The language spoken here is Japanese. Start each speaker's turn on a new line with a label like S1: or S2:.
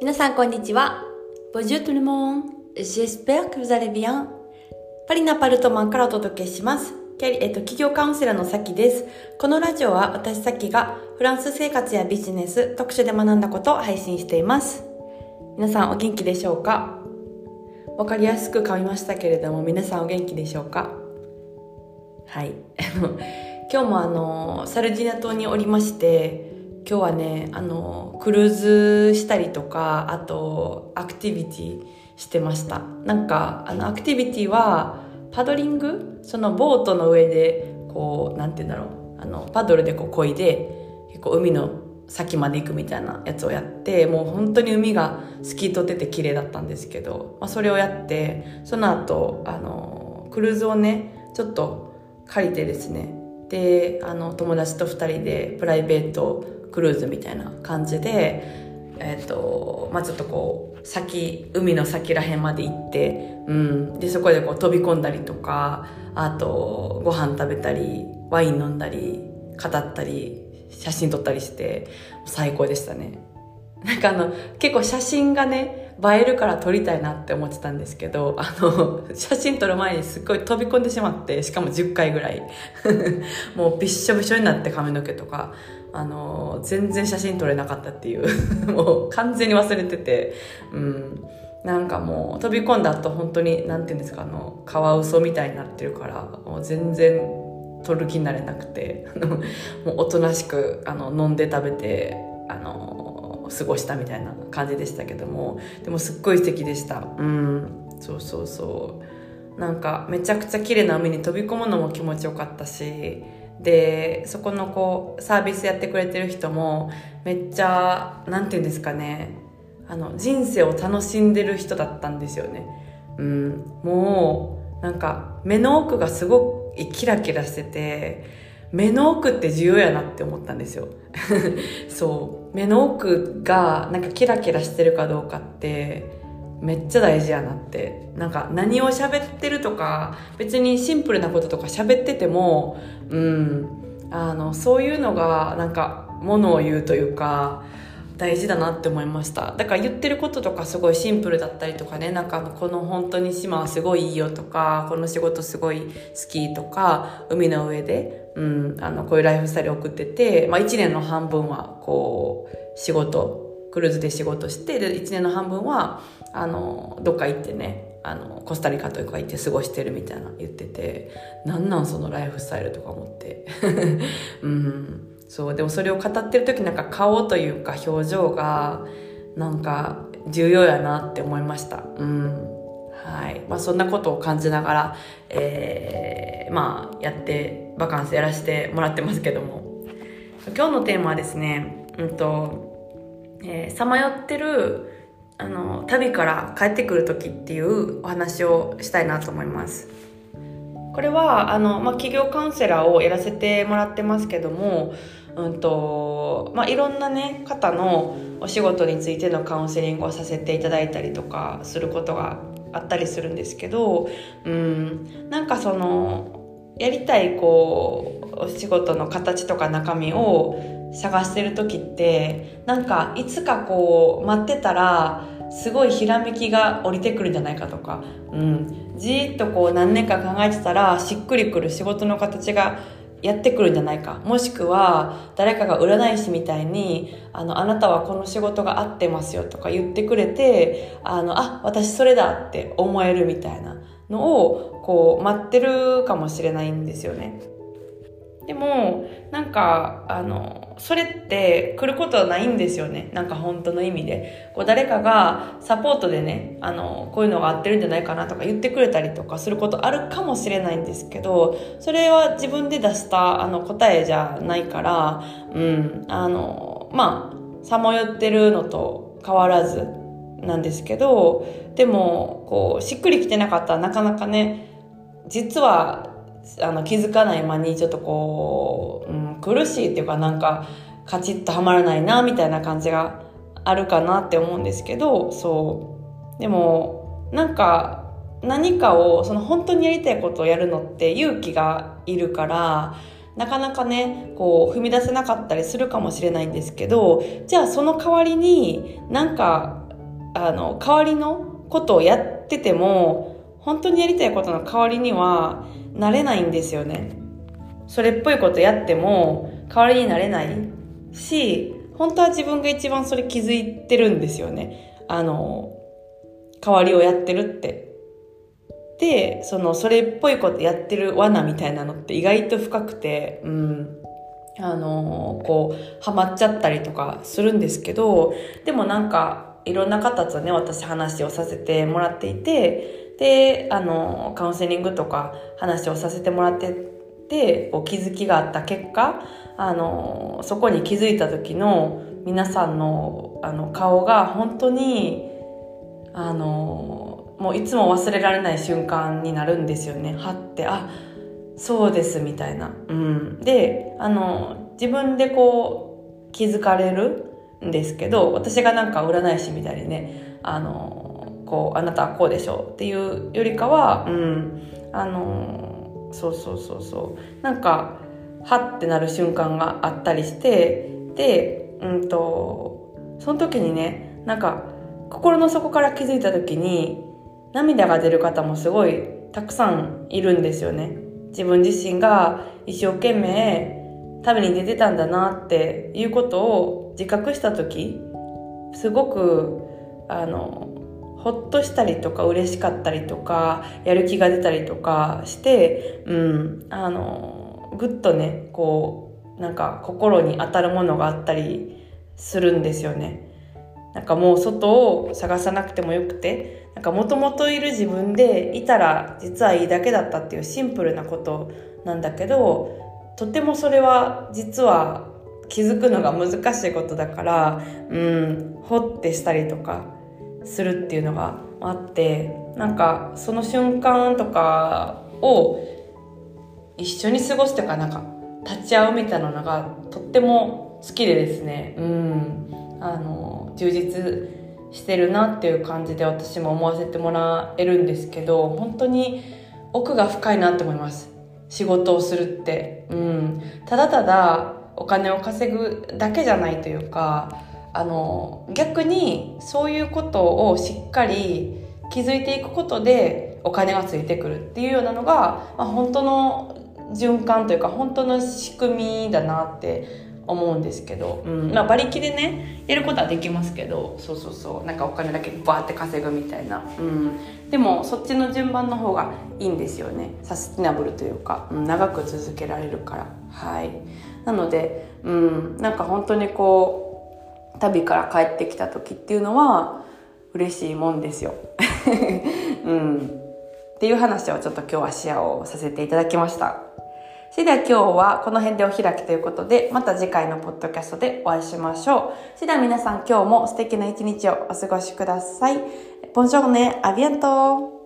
S1: 皆さんこんにちは。Bonjour tout le monde. J'espère que vous allez bien. パリのアパルトマンからお届けします。キャリえっと、企業カウンセラーのさきです。このラジオは私さきがフランス生活やビジネス、特殊で学んだことを配信しています。皆さんお元気でしょうか？わかりやすく噛みましたけれども、皆さんお元気でしょうか？はい。今日もあの、サルディナ島におりまして、今日はね、あの、クルーズしたりとか、あと、アクティビティしてました。なんか、あの、アクティビティは、パドリングそのボートの上で、こう、なんて言うんだろう。あの、パドルでこう漕いで、結構海の先まで行くみたいなやつをやって、もう本当に海が透き通ってて綺麗だったんですけど、まあ、それをやって、その後、あの、クルーズをね、ちょっと借りてですね、で、あの、友達と二人でプライベートクルーズみたいな感じで、えっ、と、まあちょっとこう、先、海の先らへんまで行って、うん。で、そこでこう飛び込んだりとか、あと、ご飯食べたり、ワイン飲んだり、語ったり、写真撮ったりして、最高でしたね。なんかあの、結構写真がね、映えるから撮りたいなって思ってたんですけど、あの、写真撮る前にすっごい飛び込んでしまって、しかも10回ぐらい。もうびっしょびしょになって髪の毛とか、あの、全然写真撮れなかったっていう。もう完全に忘れてて、うん。なんかもう飛び込んだ後本当に、なんていうんですか、あの、カワウソみたいになってるから、もう全然撮る気になれなくて、もうおとなしく、あの、飲んで食べて、あの、過ごしたみたいな感じでしたけども、でもすっごい素敵でした。うん。そうそうそう。なんかめちゃくちゃ綺麗な海に飛び込むのも気持ちよかったし、で、そこのこう、サービスやってくれてる人も、めっちゃ、なんていうんですかね、あの、人生を楽しんでる人だったんですよね。うん。もう、なんか、目の奥がすごいキラキラしてて、目の奥って重要やなって思ったんですよ。そう。目の奥がなんかキラキラしてるかどうかってめっちゃ大事やなって。なんか何を喋ってるとか別にシンプルなこととか喋ってても、うん。あの、そういうのがなんかものを言うというか、大事だなって思いました。だから言ってることとかすごいシンプルだったりとかね、なんかこの本当に島はすごいいいよとか、この仕事すごい好きとか、海の上で、うん、あの、こういうライフスタイル送ってて、まあ一年の半分はこう、仕事、クルーズで仕事して、で、一年の半分は、あの、どっか行ってね、あの、コスタリカとか行って過ごしてるみたいな言ってて、なんなんそのライフスタイルとか思って。うん。そう、でもそれを語ってる時なんか顔というか表情がなんか重要やなって思いました。うん。はい。まあそんなことを感じながら、えー、まあやって、バカンスやらせてもらってますけども。今日のテーマはですね、うんと、え、さまよってる、あの、旅から帰ってくる時っていうお話をしたいなと思います。これはあの、まあ、企業カウンセラーをやらせてもらってますけども、うんとまあ、いろんな、ね、方のお仕事についてのカウンセリングをさせていただいたりとかすることがあったりするんですけど、うん、なんかそのやりたいこうお仕事の形とか中身を探してる時ってなんかいつかこう待ってたらすごいひらめきが降りてくるんじゃないかとか、うん、じーっとこう何年か考えてたらしっくりくる仕事の形がやってくるんじゃないか。もしくは誰かが占い師みたいにあのあなたはこの仕事が合ってますよとか言ってくれてあのあ私それだって思えるみたいなのをこう待ってるかもしれないんですよね。でもなんかあのそれって来ることはないんですよね。なんか本当の意味で。こう誰かがサポートでねあのこういうのが合ってるんじゃないかなとか言ってくれたりとかすることあるかもしれないんですけどそれは自分で出したあの答えじゃないからうんあのまあさまよってるのと変わらずなんですけどでもこうしっくりきてなかったらなかなかね実はあの気づかない間にちょっとこう、うん、苦しいっていうかなんかカチッとはまらないなみたいな感じがあるかなって思うんですけどそう。でもなんか何かをその本当にやりたいことをやるのって勇気がいるからなかなかねこう踏み出せなかったりするかもしれないんですけどじゃあその代わりになんかあの、代わりのことをやってても、本当にやりたいことの代わりにはなれないんですよね。それっぽいことやっても代わりになれないし、本当は自分が一番それ気づいてるんですよね。あの、代わりをやってるって。で、その、それっぽいことやってる罠みたいなのって意外と深くて、うん。あの、こう、ハマっちゃったりとかするんですけど、でもなんか、いろんな方とね、私話をさせてもらっていて、で、あの、カウンセリングとか話をさせてもらってて、こう気づきがあった結果、あの、そこに気づいた時の皆さんのあの顔が本当に、あの、もういつも忘れられない瞬間になるんですよね。はって、あ、そうですみたいな。うん。で、あの、自分でこう気づかれるんですけど、私がなんか占い師みたいにね、あの、こうあなたはこうでしょうっていうよりかはうんあのそうそうそうそう。なんかはってなる瞬間があったりしてでうんとその時にねなんか心の底から気づいた時に涙が出る方もすごいたくさんいるんですよね。自分自身が一生懸命旅に出てたんだなっていうことを自覚した時すごくあのほっとしたりとか嬉しかったりとかやる気が出たりとかしてうんあのぐっとねこうなんか心に当たるものがあったりするんですよね。なんかもう外を探さなくてもよくてなんかもともといる自分でいたら実はいいだけだったっていうシンプルなことなんだけどとてもそれは実は気づくのが難しいことだからうんほってしたりとかするっていうのがあってなんかその瞬間とかを一緒に過ごすというかなんか立ち会うみたいなのがとっても好きでですね。うん。あの充実してるなっていう感じで私も思わせてもらえるんですけど本当に奥が深いなって思います。仕事をするって。うん。ただただお金を稼ぐだけじゃないというかあの逆にそういうことをしっかり気づいていくことでお金がついてくるっていうようなのが、まあ、本当の循環というか本当の仕組みだなって思うんですけど、うん。まあ、馬力でねやることはできますけどそうそうそう。なんかお金だけバーって稼ぐみたいな、うん、でもそっちの順番の方がいいんですよね。サスティナブルというか、うん、長く続けられるから。はい。なので、うん、なんか本当にこう旅から帰ってきた時っていうのは嬉しいもんですよ。うん。っていう話をちょっと今日はシェアをさせていただきました。それでは今日はこの辺でお開きということで、また次回のポッドキャストでお会いしましょう。それでは皆さん今日も素敵な一日をお過ごしください。ボンジョーネ、アビアント